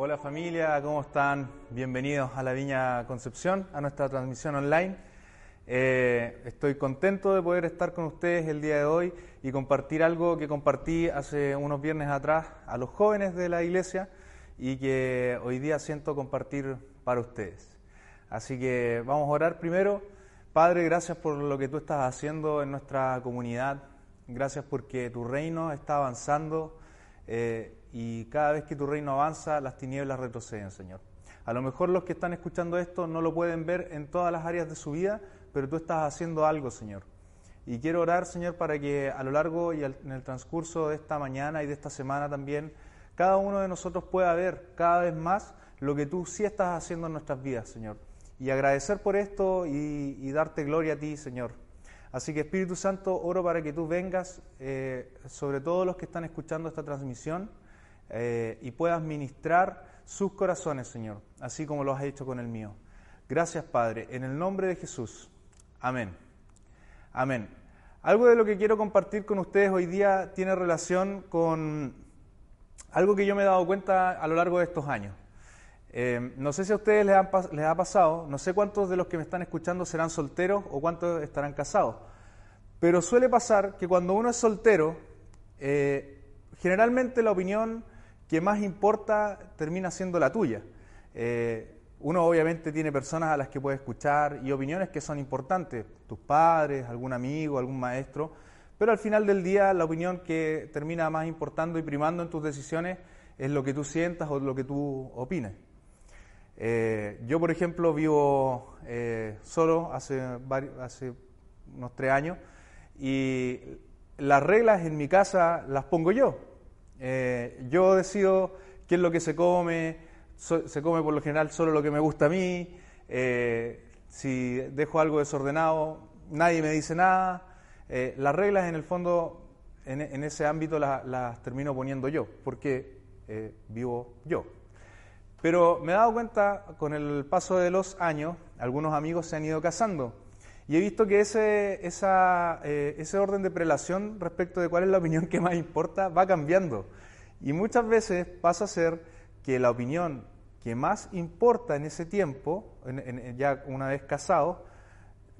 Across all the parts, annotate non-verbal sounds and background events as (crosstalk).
Hola familia, ¿cómo están? Bienvenidos a la Viña Concepción, a nuestra transmisión online. Eh, estoy contento de poder estar con ustedes el día de hoy y compartir algo que compartí hace unos viernes atrás a los jóvenes de la iglesia y que hoy día siento compartir para ustedes. Así que vamos a orar primero. Padre, gracias por lo que tú estás haciendo en nuestra comunidad. Gracias porque tu reino está avanzando. Eh, y cada vez que tu reino avanza, las tinieblas retroceden, Señor. A lo mejor los que están escuchando esto no lo pueden ver en todas las áreas de su vida, pero tú estás haciendo algo, Señor. Y quiero orar, Señor, para que a lo largo y en el transcurso de esta mañana y de esta semana también, cada uno de nosotros pueda ver cada vez más lo que tú sí estás haciendo en nuestras vidas, Señor. Y agradecer por esto y, darte gloria a ti, Señor. Así que Espíritu Santo, oro para que tú vengas eh, sobre todos los que están escuchando esta transmisión eh, y puedas ministrar sus corazones, Señor, así como lo has hecho con el mío. Gracias, Padre, en el nombre de Jesús. Amén. Amén. Algo de lo que quiero compartir con ustedes hoy día tiene relación con algo que yo me he dado cuenta a lo largo de estos años. Eh, no sé si a ustedes les, ha pasado, no sé cuántos de los que me están escuchando serán solteros o cuántos estarán casados, pero suele pasar que cuando uno es soltero, eh, generalmente la opinión que más importa termina siendo la tuya. Eh, uno obviamente tiene personas a las que puede escuchar y opiniones que son importantes, tus padres, algún amigo, algún maestro, pero al final del día la opinión que termina más importando y primando en tus decisiones es lo que tú sientas o lo que tú opines. Eh, yo, por ejemplo, vivo eh, solo hace, hace unos tres años y las reglas en mi casa las pongo yo. Eh, yo decido qué es lo que se come, se come por lo general solo lo que me gusta a mí, si dejo algo desordenado, nadie me dice nada. Las reglas en el fondo, en, ese ámbito las, termino poniendo yo, porque vivo yo. Pero me he dado cuenta con el paso de los años, algunos amigos se han ido casando. Y he visto que eh, ese orden de prelación respecto de cuál es la opinión que más importa va cambiando. Y muchas veces pasa a ser que la opinión que más importa en ese tiempo, ya una vez casado,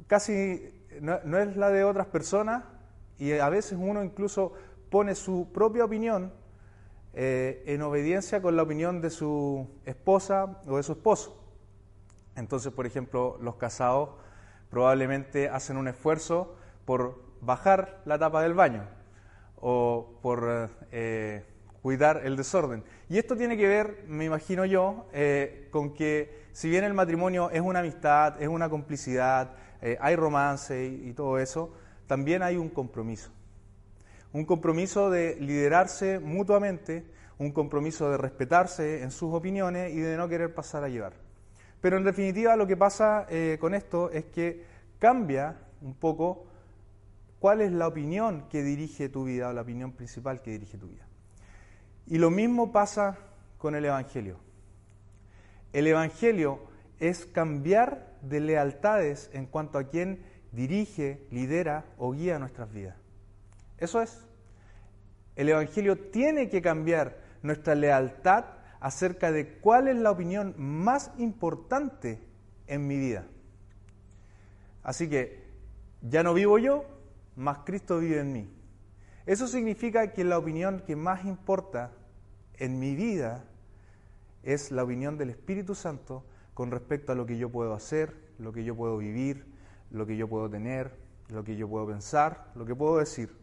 casi no, es la de otras personas y a veces uno incluso pone su propia opinión eh, en obediencia con la opinión de su esposa o de su esposo. Entonces, por ejemplo, los casados probablemente hacen un esfuerzo por bajar la tapa del baño o por eh, cuidar el desorden. Y esto tiene que ver, me imagino yo, eh, con que si bien el matrimonio es una amistad, es una complicidad, hay romance y, todo eso, también hay un compromiso. Un compromiso de liderarse mutuamente, un compromiso de respetarse en sus opiniones y de no querer pasar a llevar. Pero en definitiva lo que pasa eh, con esto es que cambia un poco cuál es la opinión que dirige tu vida o la opinión principal que dirige tu vida. Y lo mismo pasa con el Evangelio. El Evangelio es cambiar de lealtades en cuanto a quién dirige, lidera o guía nuestras vidas. Eso es. El Evangelio tiene que cambiar nuestra lealtad acerca de cuál es la opinión más importante en mi vida. Así que ya no vivo yo, más Cristo vive en mí. Eso significa que la opinión que más importa en mi vida es la opinión del Espíritu Santo con respecto a lo que yo puedo hacer, lo que yo puedo vivir, lo que yo puedo tener, lo que yo puedo pensar, lo que puedo decir.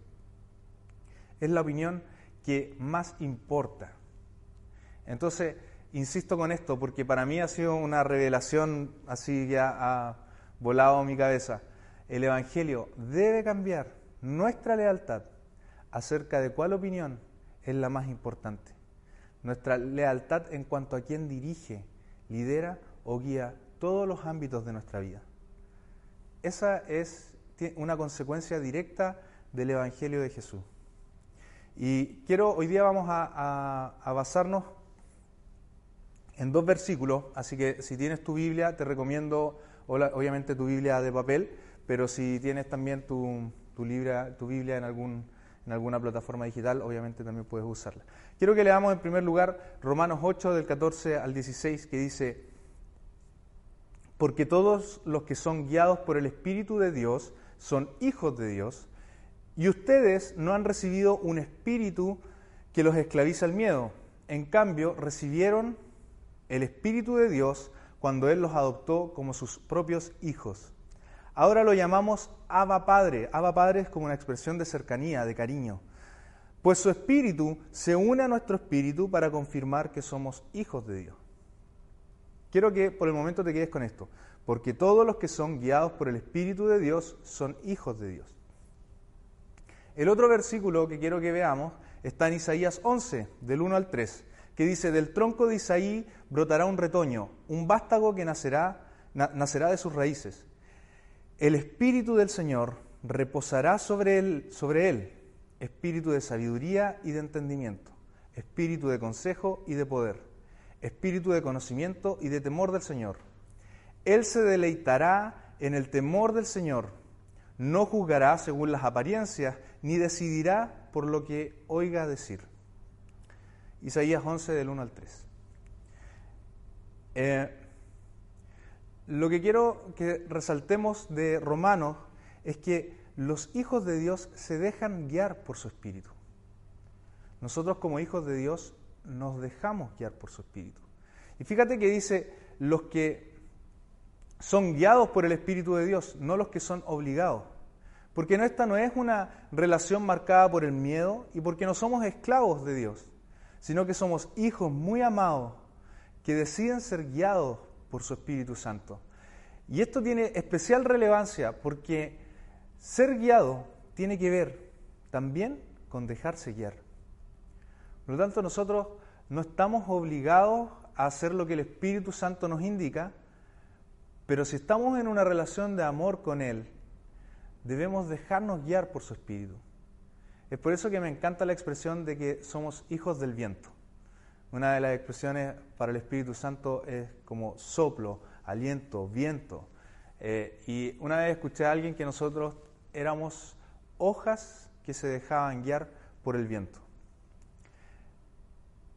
Es la opinión que más importa. Entonces, insisto con esto porque para mí ha sido una revelación así ya ha volado mi cabeza. El Evangelio debe cambiar nuestra lealtad acerca de cuál opinión es la más importante. Nuestra lealtad en cuanto a quién dirige, lidera o guía todos los ámbitos de nuestra vida. Esa es una consecuencia directa del Evangelio de Jesús. Y quiero, hoy día vamos a, basarnos en dos versículos, así que si tienes tu Biblia, te recomiendo obviamente tu Biblia de papel, pero si tienes también tu, tu, tu Biblia en algún, en alguna plataforma digital, obviamente también puedes usarla. Quiero que leamos en primer lugar Romanos 8 del 14 al 16 que dice, porque todos los que son guiados por el Espíritu de Dios son hijos de Dios, y ustedes no han recibido un espíritu que los esclaviza al miedo, en cambio recibieron el Espíritu de Dios cuando Él los adoptó como sus propios hijos. Ahora lo llamamos Abba Padre. Abba Padre es como una expresión de cercanía, de cariño. Pues su espíritu se une a nuestro espíritu para confirmar que somos hijos de Dios. Quiero que por el momento te quedes con esto, porque todos los que son guiados por el Espíritu de Dios son hijos de Dios. El otro versículo que quiero que veamos está en Isaías 11, del 1 al 3, que dice, del tronco de Isaí brotará un retoño, un vástago que nacerá, nacerá de sus raíces. El Espíritu del Señor reposará sobre él, sobre él, espíritu de sabiduría y de entendimiento, espíritu de consejo y de poder, espíritu de conocimiento y de temor del Señor. Él se deleitará en el temor del Señor, no juzgará según las apariencias, ni decidirá por lo que oiga decir. Isaías 11 del 1 al 3. Eh, lo que quiero que resaltemos de Romanos es que los hijos de Dios se dejan guiar por su espíritu. Nosotros como hijos de Dios nos dejamos guiar por su espíritu. Y fíjate que dice los que son guiados por el espíritu de Dios, no los que son obligados. Porque esta no es una relación marcada por el miedo y porque no somos esclavos de Dios, sino que somos hijos muy amados que deciden ser guiados por su Espíritu Santo. Y esto tiene especial relevancia porque ser guiado tiene que ver también con dejarse guiar. Por lo tanto, nosotros no estamos obligados a hacer lo que el Espíritu Santo nos indica, pero si estamos en una relación de amor con Él, debemos dejarnos guiar por su Espíritu. Es por eso que me encanta la expresión de que somos hijos del viento. Una de las expresiones para el Espíritu Santo es como soplo, aliento, viento. Eh, y una vez escuché a alguien que nosotros éramos hojas que se dejaban guiar por el viento.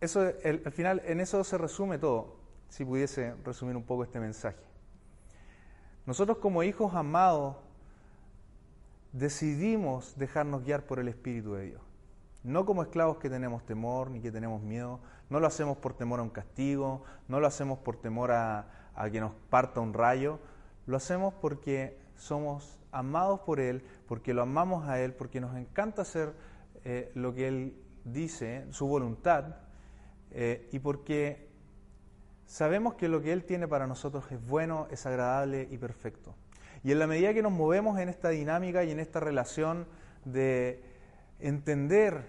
Eso, al final, en eso se resume todo, si pudiese resumir un poco este mensaje. Nosotros como hijos amados decidimos dejarnos guiar por el Espíritu de Dios. No como esclavos que tenemos temor ni que tenemos miedo, no lo hacemos por temor a un castigo, no lo hacemos por temor a, que nos parta un rayo, lo hacemos porque somos amados por Él, porque lo amamos a Él, porque nos encanta hacer eh, lo que Él dice, su voluntad, eh, y porque sabemos que lo que Él tiene para nosotros es bueno, es agradable y perfecto. Y en la medida que nos movemos en esta dinámica y en esta relación de entender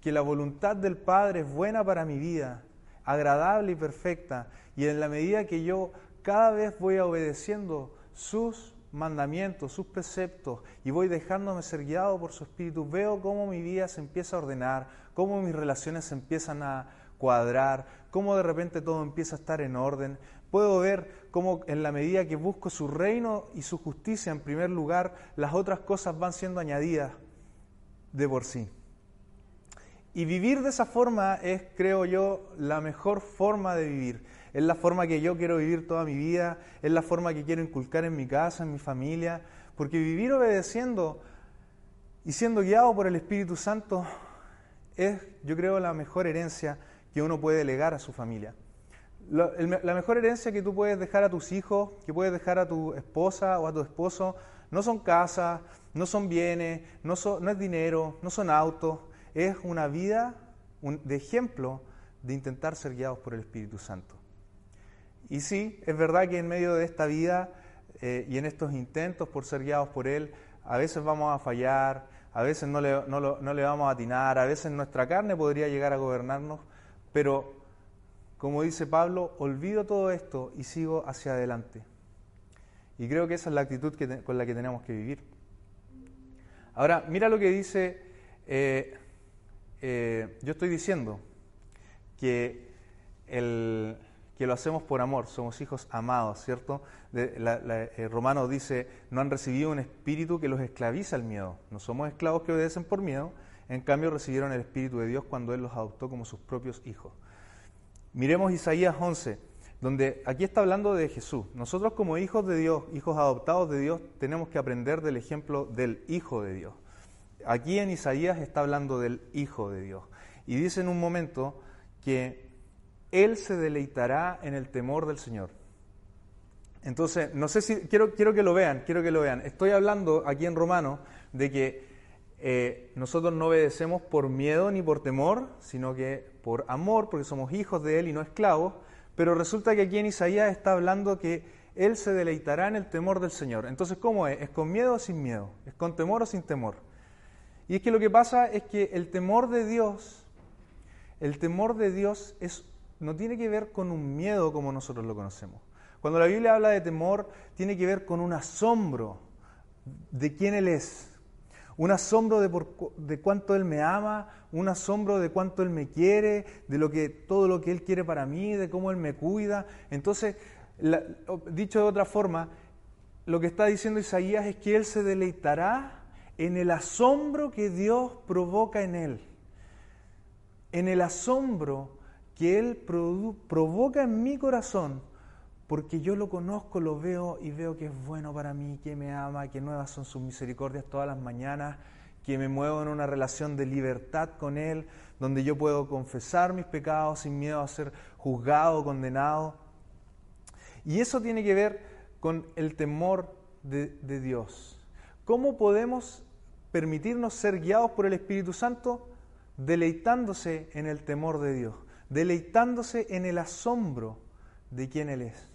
que la voluntad del Padre es buena para mi vida, agradable y perfecta, y en la medida que yo cada vez voy obedeciendo sus mandamientos, sus preceptos, y voy dejándome ser guiado por su Espíritu, veo cómo mi vida se empieza a ordenar, cómo mis relaciones se empiezan a cuadrar, cómo de repente todo empieza a estar en orden. Puedo ver cómo en la medida que busco su reino y su justicia en primer lugar, las otras cosas van siendo añadidas de por sí. Y vivir de esa forma es, creo yo, la mejor forma de vivir. Es la forma que yo quiero vivir toda mi vida, es la forma que quiero inculcar en mi casa, en mi familia, porque vivir obedeciendo y siendo guiado por el Espíritu Santo es, yo creo, la mejor herencia que uno puede legar a su familia. La mejor herencia que tú puedes dejar a tus hijos, que puedes dejar a tu esposa o a tu esposo, no son casas, no son bienes, no, no es dinero, no son autos, es una vida de ejemplo de intentar ser guiados por el Espíritu Santo. Y sí, es verdad que en medio de esta vida eh, y en estos intentos por ser guiados por Él, a veces vamos a fallar, a veces no le vamos a atinar, a veces nuestra carne podría llegar a gobernarnos, pero como dice Pablo, olvido todo esto y sigo hacia adelante. Y creo que esa es la actitud con la que tenemos que vivir. Ahora, mira lo que dice eh, eh, yo estoy diciendo que, el, que lo hacemos por amor, somos hijos amados, ¿cierto? De, eh, Romano dice, no han recibido un espíritu que los esclaviza al miedo, no somos esclavos que obedecen por miedo, En cambio recibieron el Espíritu de Dios cuando Él los adoptó como sus propios hijos. Miremos Isaías 11, donde aquí está hablando de Jesús. Nosotros como hijos de Dios, hijos adoptados de Dios, tenemos que aprender del ejemplo del Hijo de Dios. Aquí en Isaías está hablando del Hijo de Dios. Y dice en un momento que Él se deleitará en el temor del Señor. Entonces, no sé si, quiero, quiero que lo vean, quiero que lo vean. Estoy hablando aquí en Romano de que eh, nosotros no obedecemos por miedo ni por temor, sino que por amor, porque somos hijos de Él y no esclavos. Pero resulta que aquí en Isaías está hablando que Él se deleitará en el temor del Señor. Entonces, ¿cómo es? ¿Es con miedo o sin miedo? ¿Es con temor o sin temor? Y es que lo que pasa es que el temor de Dios, el temor de Dios es, no tiene que ver con un miedo como nosotros lo conocemos. Cuando la Biblia habla de temor, tiene que ver con un asombro de quién Él es, un asombro de, de, cuánto Él me ama, un asombro de cuánto Él me quiere, de lo que, todo lo que Él quiere para mí, de cómo Él me cuida. Entonces, dicho de otra forma, lo que está diciendo Isaías es que Él se deleitará en el asombro que Dios provoca en Él, en el asombro que Él provoca en mi corazón porque yo lo conozco, lo veo y veo que es bueno para mí, que me ama, que nuevas son sus misericordias todas las mañanas, que me muevo en una relación de libertad con Él, donde yo puedo confesar mis pecados sin miedo a ser juzgado condenado. Y eso tiene que ver con el temor de, de Dios. ¿Cómo podemos permitirnos ser guiados por el Espíritu Santo? Deleitándose en el temor de Dios, deleitándose en el asombro de quién Él es.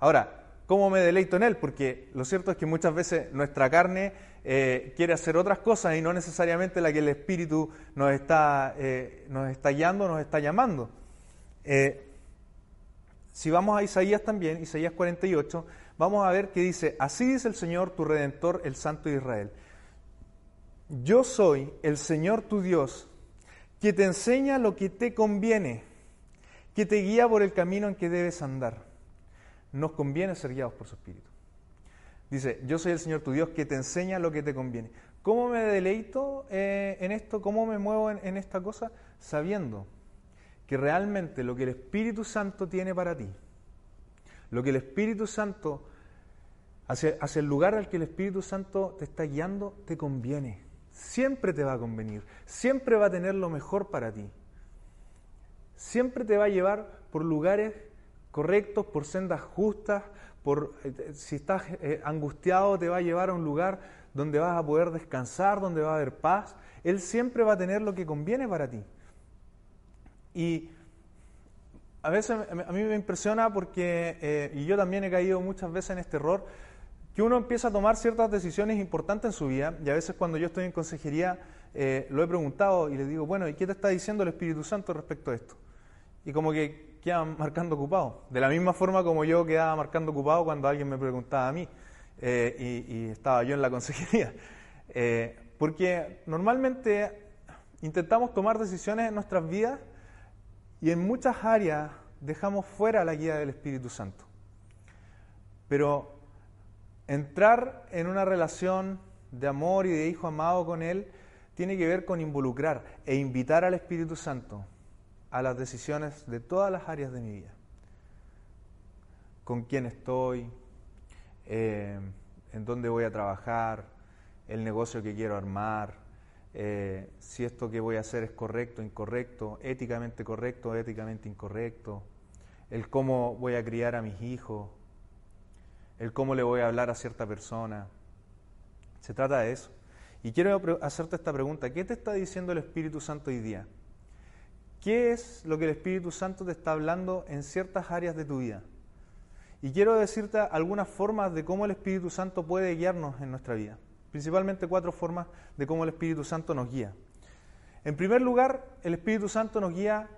Ahora, ¿cómo me deleito en Él? Porque lo cierto es que muchas veces nuestra carne eh, quiere hacer otras cosas y no necesariamente la que el Espíritu nos está, eh, nos está guiando, nos está llamando. Eh, si vamos a Isaías también, Isaías 48, vamos a ver que dice, así dice el Señor tu Redentor, el Santo de Israel. Yo soy el Señor tu Dios, que te enseña lo que te conviene, que te guía por el camino en que debes andar nos conviene ser guiados por su Espíritu. Dice, yo soy el Señor tu Dios que te enseña lo que te conviene. ¿Cómo me deleito eh, en esto? ¿Cómo me muevo en, esta cosa? Sabiendo que realmente lo que el Espíritu Santo tiene para ti, lo que el Espíritu Santo, hacia, hacia el lugar al que el Espíritu Santo te está guiando, te conviene. Siempre te va a convenir, siempre va a tener lo mejor para ti. Siempre te va a llevar por lugares correctos, por sendas justas, por, eh, si estás eh, angustiado te va a llevar a un lugar donde vas a poder descansar, donde va a haber paz. Él siempre va a tener lo que conviene para ti. Y a veces a mí me impresiona porque, eh, y yo también he caído muchas veces en este error, que uno empieza a tomar ciertas decisiones importantes en su vida, y a veces cuando yo estoy en consejería lo he preguntado y le digo, bueno, ¿y qué te está diciendo el Espíritu Santo respecto a esto? Y como que quedaban marcando ocupado. De la misma forma como yo quedaba marcando ocupado cuando alguien me preguntaba a mí eh, y, estaba yo en la (laughs) consejería. Eh, porque normalmente intentamos tomar decisiones en nuestras vidas y en muchas áreas dejamos fuera la guía del Espíritu Santo. Pero entrar en una relación de amor y de hijo amado con Él tiene que ver con involucrar e invitar al Espíritu Santo a las decisiones de todas las áreas de mi vida. Con quién estoy, eh, en dónde voy a trabajar, el negocio que quiero armar, eh, si esto que voy a hacer es correcto, incorrecto, éticamente correcto, éticamente incorrecto, el cómo voy a criar a mis hijos, el cómo le voy a hablar a cierta persona. Se trata de eso. Y quiero hacerte esta pregunta, ¿qué te está diciendo el Espíritu Santo hoy día? ¿Qué es lo que el Espíritu Santo te está hablando en ciertas áreas de tu vida? Y quiero decirte algunas formas de cómo el Espíritu Santo puede guiarnos en nuestra vida. Principalmente cuatro formas de cómo el Espíritu Santo nos guía. En primer lugar, el Espíritu Santo nos guía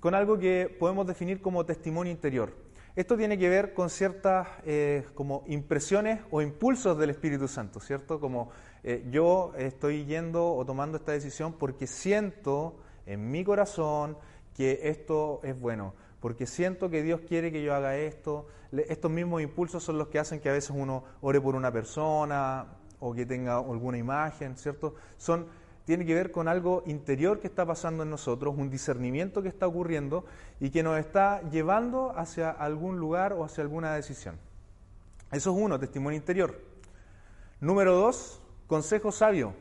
con algo que podemos definir como testimonio interior. Esto tiene que ver con ciertas eh, como impresiones o impulsos del Espíritu Santo, ¿cierto? Como eh, yo estoy yendo o tomando esta decisión porque siento en mi corazón que esto es bueno, porque siento que Dios quiere que yo haga esto. Estos mismos impulsos son los que hacen que a veces uno ore por una persona o que tenga alguna imagen, ¿cierto? Son tiene que ver con algo interior que está pasando en nosotros, un discernimiento que está ocurriendo y que nos está llevando hacia algún lugar o hacia alguna decisión. Eso es uno, testimonio interior. Número dos, consejo sabio.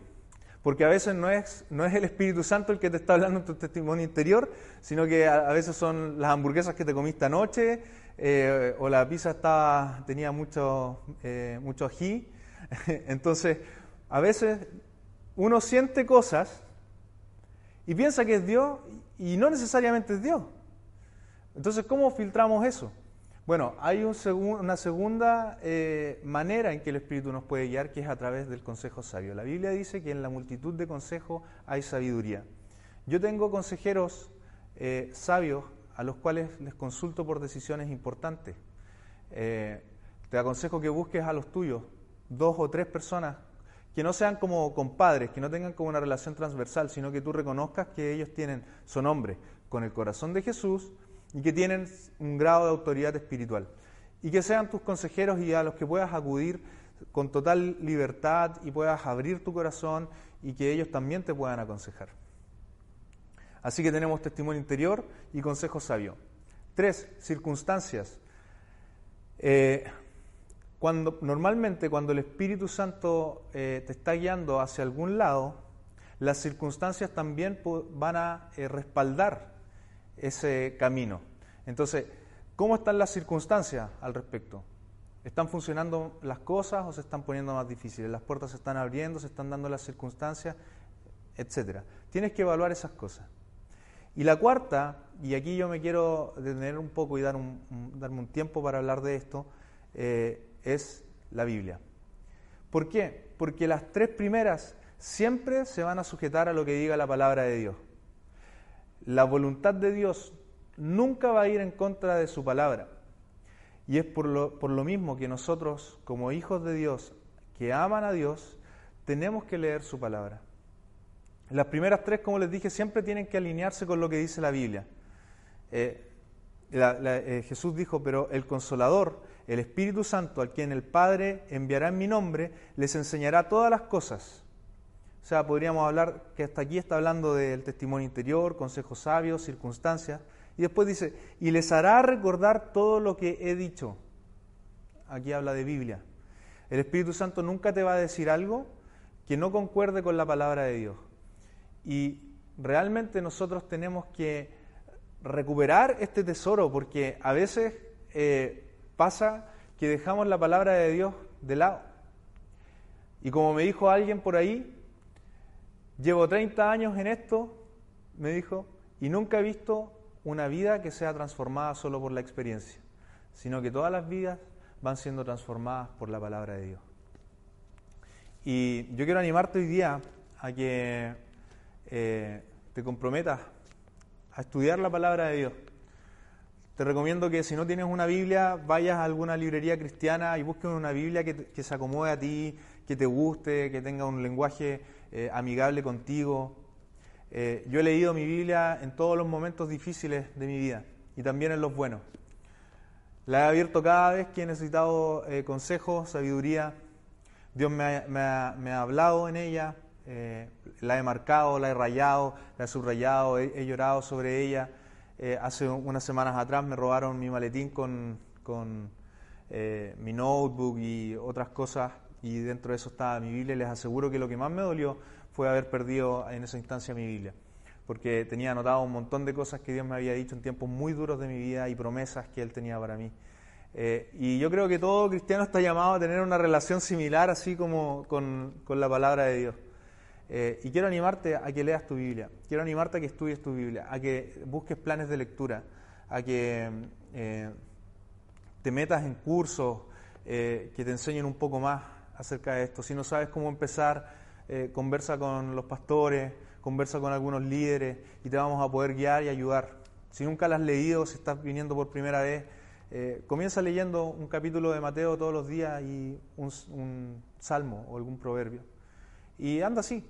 Porque a veces no es, no es el Espíritu Santo el que te está hablando en tu testimonio interior, sino que a, veces son las hamburguesas que te comiste anoche, eh, o la pizza estaba, tenía mucho, eh, mucho ají. (laughs) Entonces, a veces uno siente cosas y piensa que es Dios y no necesariamente es Dios. Entonces, ¿cómo filtramos eso? Bueno, hay una segunda eh, manera en que el Espíritu nos puede guiar, que es a través del consejo sabio. La Biblia dice que en la multitud de consejos hay sabiduría. Yo tengo consejeros eh, sabios a los cuales les consulto por decisiones importantes. Eh, te aconsejo que busques a los tuyos, dos o tres personas que no sean como compadres, que no tengan como una relación transversal, sino que tú reconozcas que ellos tienen, son hombres con el corazón de Jesús, y que tienen un grado de autoridad espiritual. Y que sean tus consejeros y a los que puedas acudir con total libertad y puedas abrir tu corazón y que ellos también te puedan aconsejar. Así que tenemos testimonio interior y consejo sabio. Tres, circunstancias. Eh, cuando, normalmente cuando el Espíritu Santo eh, te está guiando hacia algún lado, las circunstancias también van a eh, respaldar ese camino. Entonces, ¿cómo están las circunstancias al respecto? ¿Están funcionando las cosas o se están poniendo más difíciles? ¿Las puertas se están abriendo, se están dando las circunstancias, etcétera? Tienes que evaluar esas cosas. Y la cuarta, y aquí yo me quiero detener un poco y dar un, darme un tiempo para hablar de esto, eh, es la Biblia. ¿Por qué? Porque las tres primeras siempre se van a sujetar a lo que diga la palabra de Dios. La voluntad de Dios nunca va a ir en contra de su palabra. Y es por lo, por lo mismo que nosotros, como hijos de Dios, que aman a Dios, tenemos que leer su palabra. Las primeras tres, como les dije, siempre tienen que alinearse con lo que dice la Biblia. Eh, eh, Jesús dijo, pero el consolador, el Espíritu Santo, al quien el Padre enviará en mi nombre, les enseñará todas las cosas o sea, podríamos hablar que hasta aquí está hablando del testimonio interior, consejos sabios, circunstancias. Y después dice, y les hará recordar todo lo que he dicho. Aquí habla de Biblia. El Espíritu Santo nunca te va a decir algo que no concuerde con la palabra de Dios. Y realmente nosotros tenemos que recuperar este tesoro porque a veces eh, pasa que dejamos la palabra de Dios de lado. Y como me dijo alguien por ahí, Llevo 30 años en esto, me dijo, y nunca he visto una vida que sea transformada solo por la experiencia, sino que todas las vidas van siendo transformadas por la palabra de Dios. Y yo quiero animarte hoy día a que eh, te comprometas a estudiar la palabra de Dios. Te recomiendo que si no tienes una Biblia, vayas a alguna librería cristiana y busques una Biblia que, que se acomode a ti, que te guste, que tenga un lenguaje eh, amigable contigo. Eh, yo he leído mi Biblia en todos los momentos difíciles de mi vida y también en los buenos. La he abierto cada vez que he necesitado eh, consejo, sabiduría. Dios me ha, hablado en ella, la he marcado, la he rayado, la he subrayado, he, llorado sobre ella. hace unas semanas atrás me robaron mi maletín con, con mi notebook y otras cosas y dentro de eso estaba mi Biblia. Les aseguro que lo que más me dolió fue haber perdido en esa instancia mi Biblia, porque tenía anotado un montón de cosas que Dios me había dicho en tiempos muy duros de mi vida y promesas que Él tenía para mí. Eh, y yo creo que todo cristiano está llamado a tener una relación similar así como con, con la palabra de Dios. Eh, y quiero animarte a que leas tu Biblia, quiero animarte a que estudies tu Biblia, a que busques planes de lectura, a que eh, te metas en cursos que te enseñen un poco más acerca de esto. Si no sabes cómo empezar, eh, conversa con los pastores, conversa con algunos líderes y te vamos a poder guiar y ayudar. Si nunca la has leído, si estás viniendo por primera vez, eh, comienza leyendo un capítulo de Mateo todos los días y un, salmo o algún proverbio. Y anda así.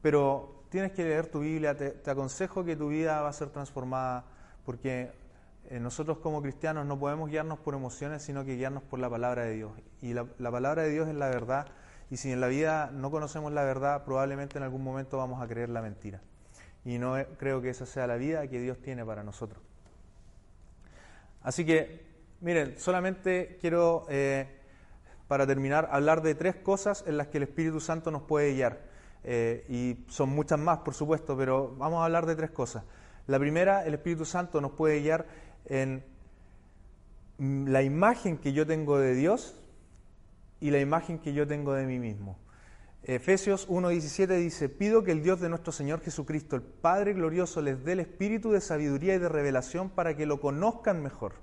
Pero tienes que leer tu Biblia, te, aconsejo que tu vida va a ser transformada porque eh, nosotros como cristianos no podemos guiarnos por emociones, sino que guiarnos por la palabra de Dios. Y la, palabra de Dios es la verdad Y si en la vida no conocemos la verdad, probablemente en algún momento vamos a creer la mentira. Y no creo que esa sea la vida que Dios tiene para nosotros. Así que, miren, solamente quiero, eh, para terminar, hablar de tres cosas en las que el Espíritu Santo nos puede guiar. Eh, y son muchas más, por supuesto, pero vamos a hablar de tres cosas. La primera, el Espíritu Santo nos puede guiar en la imagen que yo tengo de Dios y la imagen que yo tengo de mí mismo. Efesios 1.17 dice, pido que el Dios de nuestro Señor Jesucristo, el Padre glorioso, les dé el espíritu de sabiduría y de revelación para que lo conozcan mejor.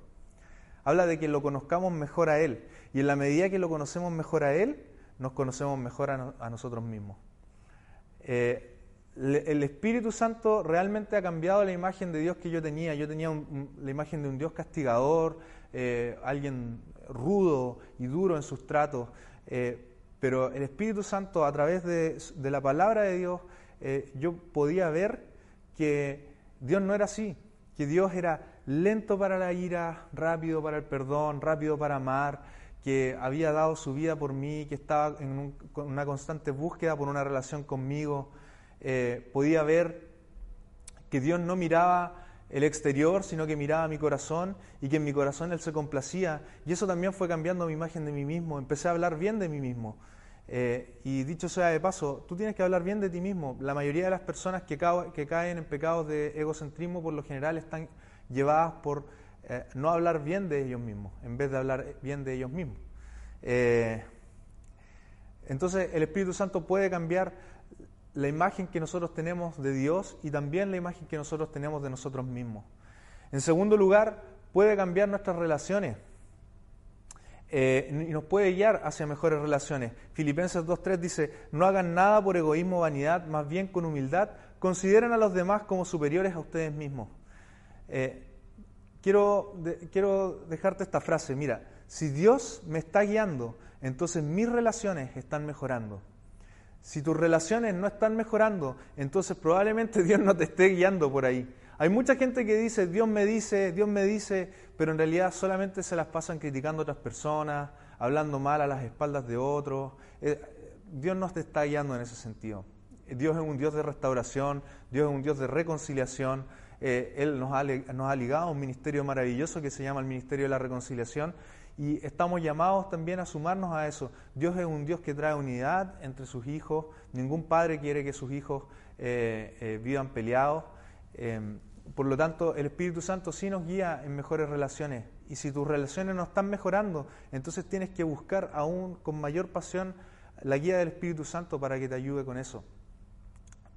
Habla de que lo conozcamos mejor a Él. Y en la medida que lo conocemos mejor a Él, nos conocemos mejor a, nosotros mismos. Eh, el Espíritu Santo realmente ha cambiado la imagen de Dios que yo tenía. Yo tenía la imagen de un Dios castigador, eh, alguien rudo y duro en sus tratos. Eh, pero el Espíritu Santo, a través de, la palabra de Dios, eh, yo podía ver que Dios no era así, que Dios era lento para la ira, rápido para el perdón, rápido para amar, que había dado su vida por mí, que estaba en una constante búsqueda por una relación conmigo. Eh, podía ver que Dios no miraba el exterior, sino que miraba mi corazón y que en mi corazón Él se complacía. Y eso también fue cambiando mi imagen de mí mismo. Empecé a hablar bien de mí mismo. Eh, y dicho sea de paso, tú tienes que hablar bien de ti mismo. La mayoría de las personas que, caen en pecados de egocentrismo por lo general están llevadas por eh, no hablar bien de ellos mismos, en vez de hablar bien de ellos mismos. Entonces el Espíritu Santo puede cambiar la imagen que nosotros tenemos de Dios y también la imagen que nosotros tenemos de nosotros mismos. En segundo lugar, puede cambiar nuestras relaciones eh, y nos puede guiar hacia mejores relaciones. Filipenses 2.3 dice, no hagan nada por egoísmo o vanidad, más bien con humildad, consideren a los demás como superiores a ustedes mismos. Eh, quiero, quiero dejarte esta frase, mira, si Dios me está guiando, entonces mis relaciones están mejorando. Si tus relaciones no están mejorando, entonces probablemente (laughs) Dios no te esté guiando por ahí. Hay mucha gente que dice, Dios me dice, Dios me dice, pero en realidad solamente se las pasan criticando a otras personas, hablando mal a las espaldas de otros. Eh, Dios no te está guiando en ese sentido. Dios es un Dios de restauración, Dios es un Dios de reconciliación. Eh, él nos ha, nos ha ligado a un ministerio maravilloso que se llama el Ministerio de la Reconciliación y estamos llamados también a sumarnos a eso. Dios es un Dios que trae unidad entre sus hijos. Ningún padre quiere que sus hijos eh, eh, vivan peleados. Em, por lo tanto, el Espíritu Santo sí nos guía en mejores relaciones. Y si tus relaciones no están mejorando, entonces tienes que buscar aún con mayor pasión la guía del Espíritu Santo para que te ayude con eso.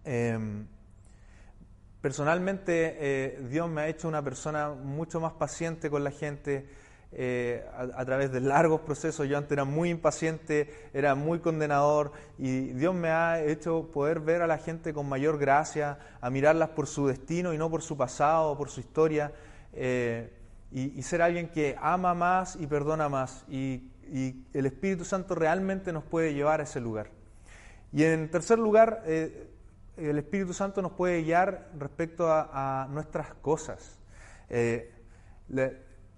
Em, personalmente, eh, Dios me ha hecho una persona mucho más paciente con la gente eh, a, través de largos procesos. Yo antes era muy impaciente, era muy condenador y Dios me ha hecho poder ver a la gente con mayor gracia, a mirarlas por su destino y no por su pasado, por su historia, eh, y, ser alguien que ama más y perdona más. Y, el Espíritu Santo realmente nos puede llevar a ese lugar. Y en tercer lugar, eh, el Espíritu Santo nos puede guiar respecto a, nuestras cosas.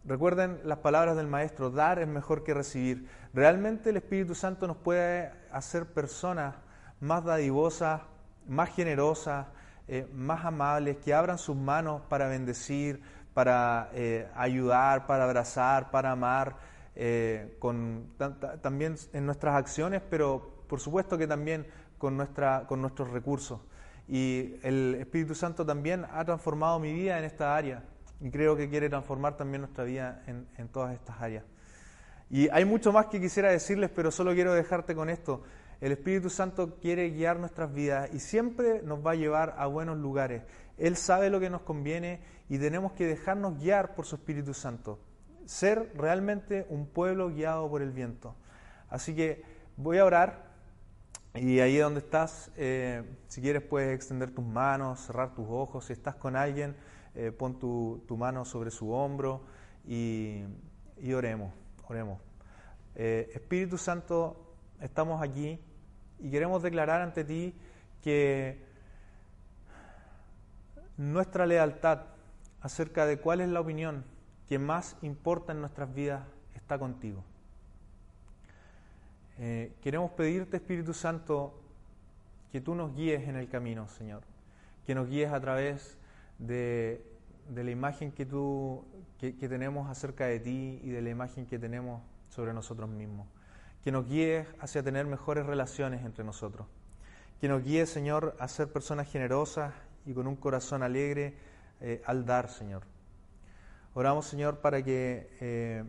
Recuerden las palabras del Maestro, dar es mejor que recibir. Realmente el Espíritu Santo nos puede hacer personas más dadivosas, más generosas, eh, más amables, que abran sus manos para bendecir, para eh, ayudar, para abrazar, para amar, eh, con, también en nuestras acciones, pero por supuesto que también con, nuestra, con nuestros recursos. Y el Espíritu Santo también ha transformado mi vida en esta área. Y creo que quiere transformar también nuestra vida en, todas estas áreas. Y hay mucho más que quisiera decirles, pero solo quiero dejarte con esto. El Espíritu Santo quiere guiar nuestras vidas y siempre nos va a llevar a buenos lugares. Él sabe lo que nos conviene y tenemos que dejarnos guiar por su Espíritu Santo. Ser realmente un pueblo guiado por el viento. Así que voy a orar y ahí donde estás, eh, si quieres puedes extender tus manos, cerrar tus ojos. Si estás con alguien, eh, pon tu, mano sobre su hombro y, oremos, oremos. Eh, Espíritu Santo, estamos aquí y queremos declarar ante ti que nuestra lealtad acerca de cuál es la opinión que más importa en nuestras vidas está contigo. Eh, queremos pedirte, Espíritu Santo, que tú nos guíes en el camino, Señor, que nos guíes a través de, la imagen que tú que, tenemos acerca de ti y de la imagen que tenemos sobre nosotros mismos, que nos guíes hacia tener mejores relaciones entre nosotros, que nos guíes, Señor, a ser personas generosas y con un corazón alegre eh, al dar, Señor. Oramos, Señor, para que eh,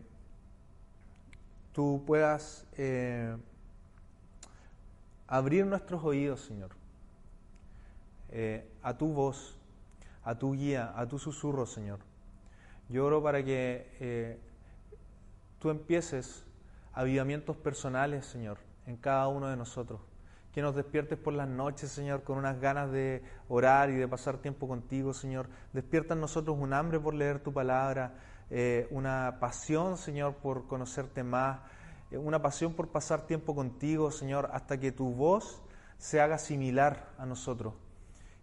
tú puedas eh, abrir nuestros oídos, Señor, a tu voz, a tu guía, a tu susurro, Señor. Yo oro para que tú empieces avivamientos personales, Señor, en cada uno de nosotros que nos despiertes por las noches, Señor, con unas ganas de orar y de pasar tiempo contigo, Señor. Despierta en nosotros un hambre por leer tu palabra, eh, una pasión, Señor, por conocerte más, eh, una pasión por pasar tiempo contigo, Señor, hasta que tu voz se haga similar a nosotros.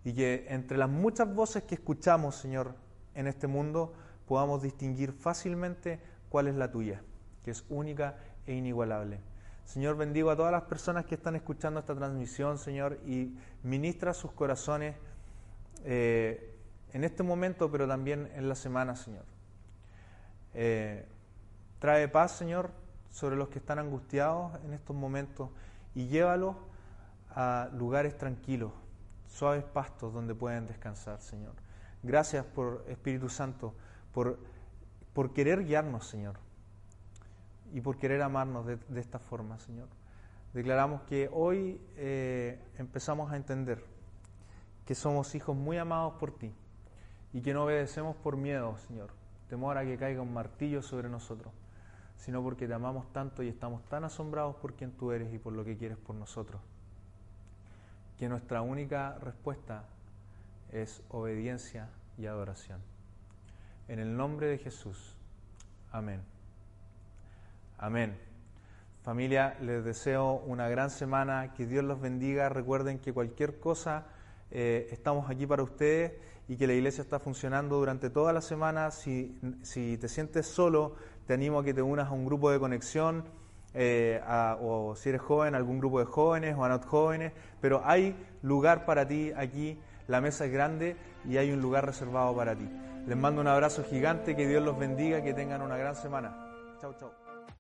Y que entre las muchas voces que escuchamos, Señor, en este mundo, podamos distinguir fácilmente cuál es la tuya, que es única e inigualable. Señor, bendigo a todas las personas que están escuchando esta transmisión, Señor, y ministra sus corazones eh, en este momento, pero también en la semana, Señor. Eh, trae paz, Señor, sobre los que están angustiados en estos momentos y llévalos a lugares tranquilos, suaves pastos donde pueden descansar, Señor. Gracias por Espíritu Santo, por, por querer guiarnos, Señor y por querer amarnos de, esta forma, Señor. Declaramos que hoy eh, empezamos a entender que somos hijos muy amados por ti y que no obedecemos por miedo, Señor, temor a que caiga un martillo sobre nosotros, sino porque te amamos tanto y estamos tan asombrados por quien tú eres y por lo que quieres por nosotros, que nuestra única respuesta es obediencia y adoración. En el nombre de Jesús. Amén. Amén. Familia, les deseo una gran semana, que Dios los bendiga. Recuerden que cualquier cosa eh, estamos aquí para ustedes y que la iglesia está funcionando durante toda la semana. Si, te sientes solo, te animo a que te unas a un grupo de conexión. Eh, o si eres joven, algún grupo de jóvenes o a jóvenes, pero hay lugar para ti aquí, la mesa es grande y hay un lugar reservado para ti. Les mando un abrazo gigante, que Dios los bendiga, que tengan una gran semana. Chau, chau.